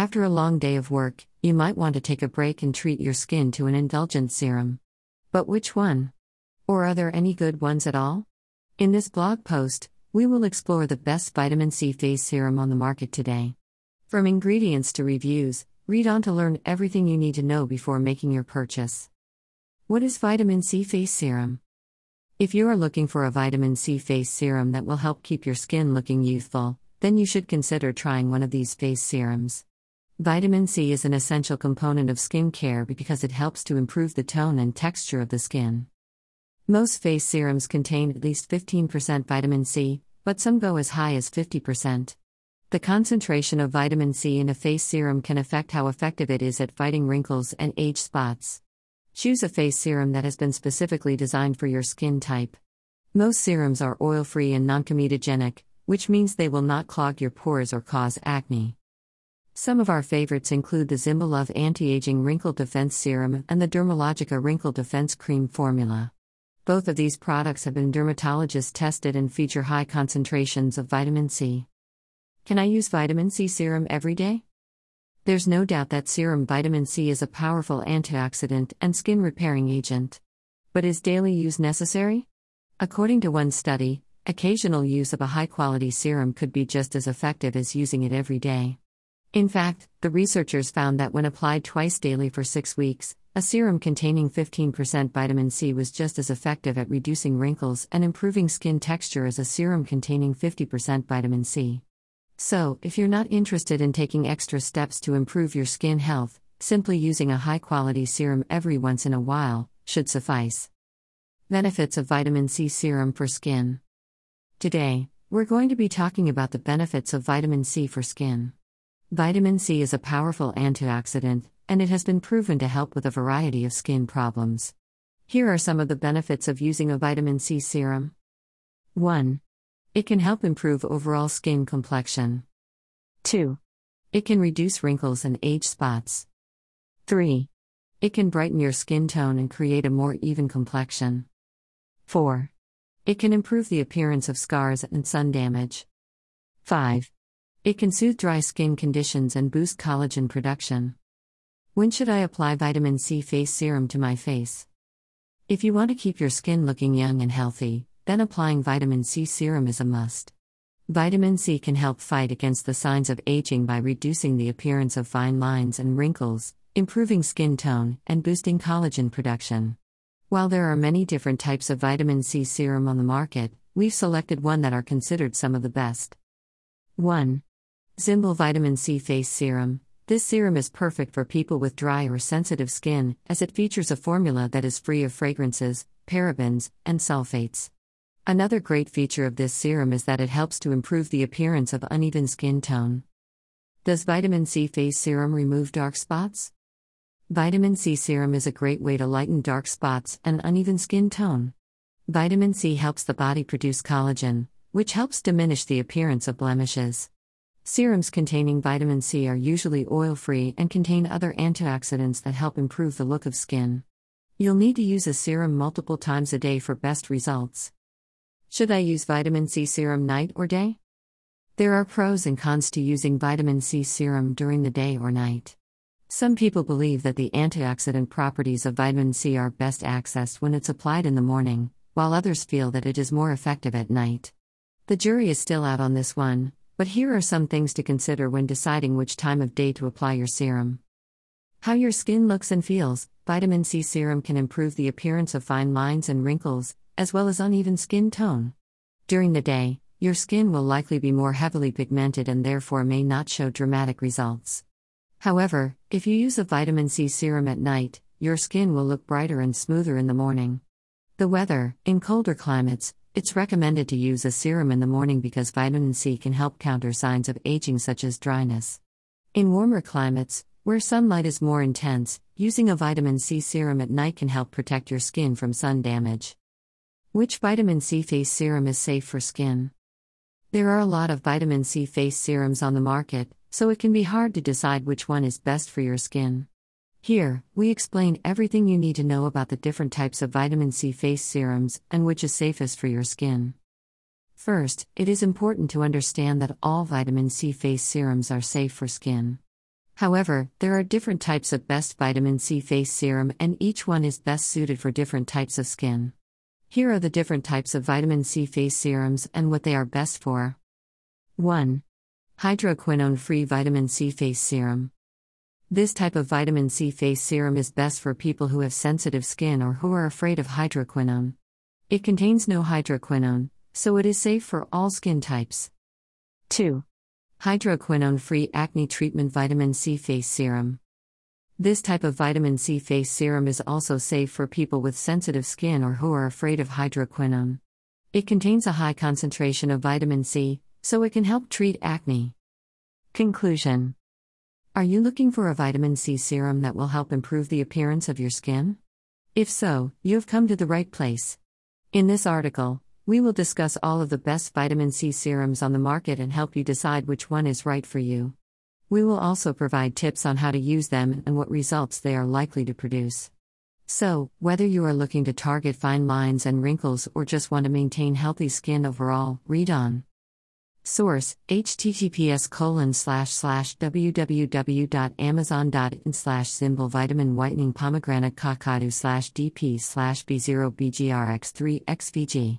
After a long day of work, you might want to take a break and treat your skin to an indulgent serum. But which one? Or are there any good ones at all? In this blog post, we will explore the best vitamin C face serum on the market today. From ingredients to reviews, read on to learn everything you need to know before making your purchase. What is vitamin C face serum? If you are looking for a vitamin C face serum that will help keep your skin looking youthful, then you should consider trying one of these face serums. Vitamin C is an essential component of skin care because it helps to improve the tone and texture of the skin. Most face serums contain at least 15% vitamin C, but some go as high as 50%. The concentration of vitamin C in a face serum can affect how effective it is at fighting wrinkles and age spots. Choose a face serum that has been specifically designed for your skin type. Most serums are oil free and non comedogenic, which means they will not clog your pores or cause acne. Some of our favorites include the Zimblelove Anti Aging Wrinkle Defense Serum and the Dermalogica Wrinkle Defense Cream Formula. Both of these products have been dermatologist tested and feature high concentrations of vitamin C. Can I use vitamin C serum every day? There's no doubt that serum vitamin C is a powerful antioxidant and skin repairing agent. But is daily use necessary? According to one study, occasional use of a high quality serum could be just as effective as using it every day. In fact, the researchers found that when applied twice daily for six weeks, a serum containing 15% vitamin C was just as effective at reducing wrinkles and improving skin texture as a serum containing 50% vitamin C. So, if you're not interested in taking extra steps to improve your skin health, simply using a high quality serum every once in a while should suffice. Benefits of vitamin C serum for skin. Today, we're going to be talking about the benefits of vitamin C for skin. Vitamin C is a powerful antioxidant, and it has been proven to help with a variety of skin problems. Here are some of the benefits of using a vitamin C serum. 1. It can help improve overall skin complexion. 2. It can reduce wrinkles and age spots. 3. It can brighten your skin tone and create a more even complexion. 4. It can improve the appearance of scars and sun damage. 5. It can soothe dry skin conditions and boost collagen production. When should I apply vitamin C face serum to my face? If you want to keep your skin looking young and healthy, then applying vitamin C serum is a must. Vitamin C can help fight against the signs of aging by reducing the appearance of fine lines and wrinkles, improving skin tone, and boosting collagen production. While there are many different types of vitamin C serum on the market, we've selected one that are considered some of the best. 1. Zimble Vitamin C Face Serum this serum is perfect for people with dry or sensitive skin, as it features a formula that is free of fragrances, parabens, and sulfates. Another great feature of this serum is that it helps to improve the appearance of uneven skin tone. Does vitamin C face serum remove dark spots? Vitamin C serum is a great way to lighten dark spots and uneven skin tone. Vitamin C helps the body produce collagen, which helps diminish the appearance of blemishes. Serums containing vitamin C are usually oil free and contain other antioxidants that help improve the look of skin. You'll need to use a serum multiple times a day for best results. Should I use vitamin C serum night or day? There are pros and cons to using vitamin C serum during the day or night. Some people believe that the antioxidant properties of vitamin C are best accessed when it's applied in the morning, while others feel that it is more effective at night. The jury is still out on this one, but here are some things to consider when deciding which time of day to apply your serum. How your skin looks and feels vitamin C serum can improve the appearance of fine lines and wrinkles, as well as uneven skin tone. During the day, your skin will likely be more heavily pigmented and therefore may not show dramatic results. However, if you use a vitamin C serum at night, your skin will look brighter and smoother in the morning. The weather, in colder climates, it's recommended to use a serum in the morning because vitamin C can help counter signs of aging such as dryness. In warmer climates, where sunlight is more intense, using a vitamin C serum at night can help protect your skin from sun damage. Which vitamin C face serum is safe for skin? There are a lot of vitamin C face serums on the market, so it can be hard to decide which one is best for your skin. Here, we explain everything you need to know about the different types of vitamin C face serums and which is safest for your skin. First, it is important to understand that all vitamin C face serums are safe for skin. However, there are different types of best vitamin C face serum, and each one is best suited for different types of skin. Here are the different types of vitamin C face serums and what they are best for. 1. Hydroquinone free vitamin C face serum. This type of vitamin C face serum is best for people who have sensitive skin or who are afraid of hydroquinone. It contains no hydroquinone, so it is safe for all skin types. 2. Hydroquinone free acne treatment vitamin C face serum. This type of vitamin C face serum is also safe for people with sensitive skin or who are afraid of hydroquinone. It contains a high concentration of vitamin C, so it can help treat acne. Conclusion Are you looking for a vitamin C serum that will help improve the appearance of your skin? If so, you have come to the right place. In this article, we will discuss all of the best vitamin C serums on the market and help you decide which one is right for you. We will also provide tips on how to use them and what results they are likely to produce. So, whether you are looking to target fine lines and wrinkles or just want to maintain healthy skin overall, read on. Source https colon slash slash www.amazon.in slash symbol vitamin whitening pomegranate kakadu slash dp slash b0bgrx3 xvg